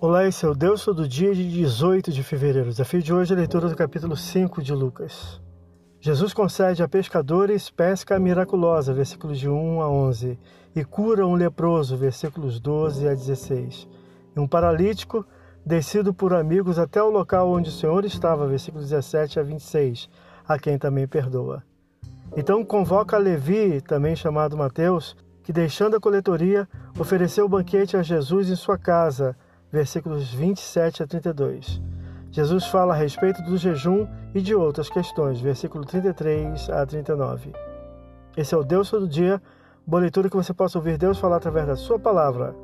Olá, esse é o Deus do dia de 18 de fevereiro. Desafio de hoje é a leitura do capítulo 5 de Lucas. Jesus concede a pescadores pesca miraculosa, versículos de 1 a 11, e cura um leproso, versículos 12 a 16, e um paralítico descido por amigos até o local onde o Senhor estava, versículos 17 a 26, a quem também perdoa. Então convoca Levi, também chamado Mateus, que deixando a coletoria, ofereceu o banquete a Jesus em sua casa, versículos 27 a 32. Jesus fala a respeito do jejum e de outras questões, versículo 33 a 39. Esse é o Deus todo dia, boa leitura que você possa ouvir Deus falar através da sua palavra.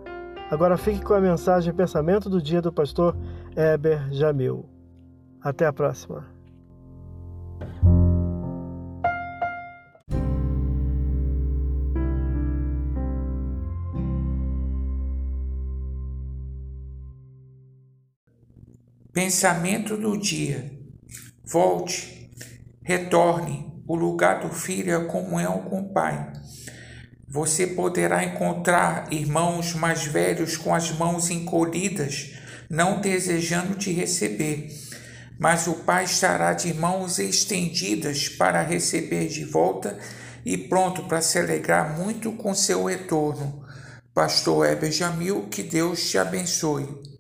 Agora fique com a mensagem e pensamento do dia do pastor Eber Jamil. Até a próxima. Pensamento do dia. Volte, retorne. O lugar do filho é comunhão com o Pai. Você poderá encontrar irmãos mais velhos com as mãos encolhidas, não desejando te receber, mas o Pai estará de mãos estendidas para receber de volta e pronto para se alegrar muito com seu retorno. Pastor Heber Jamil, que Deus te abençoe.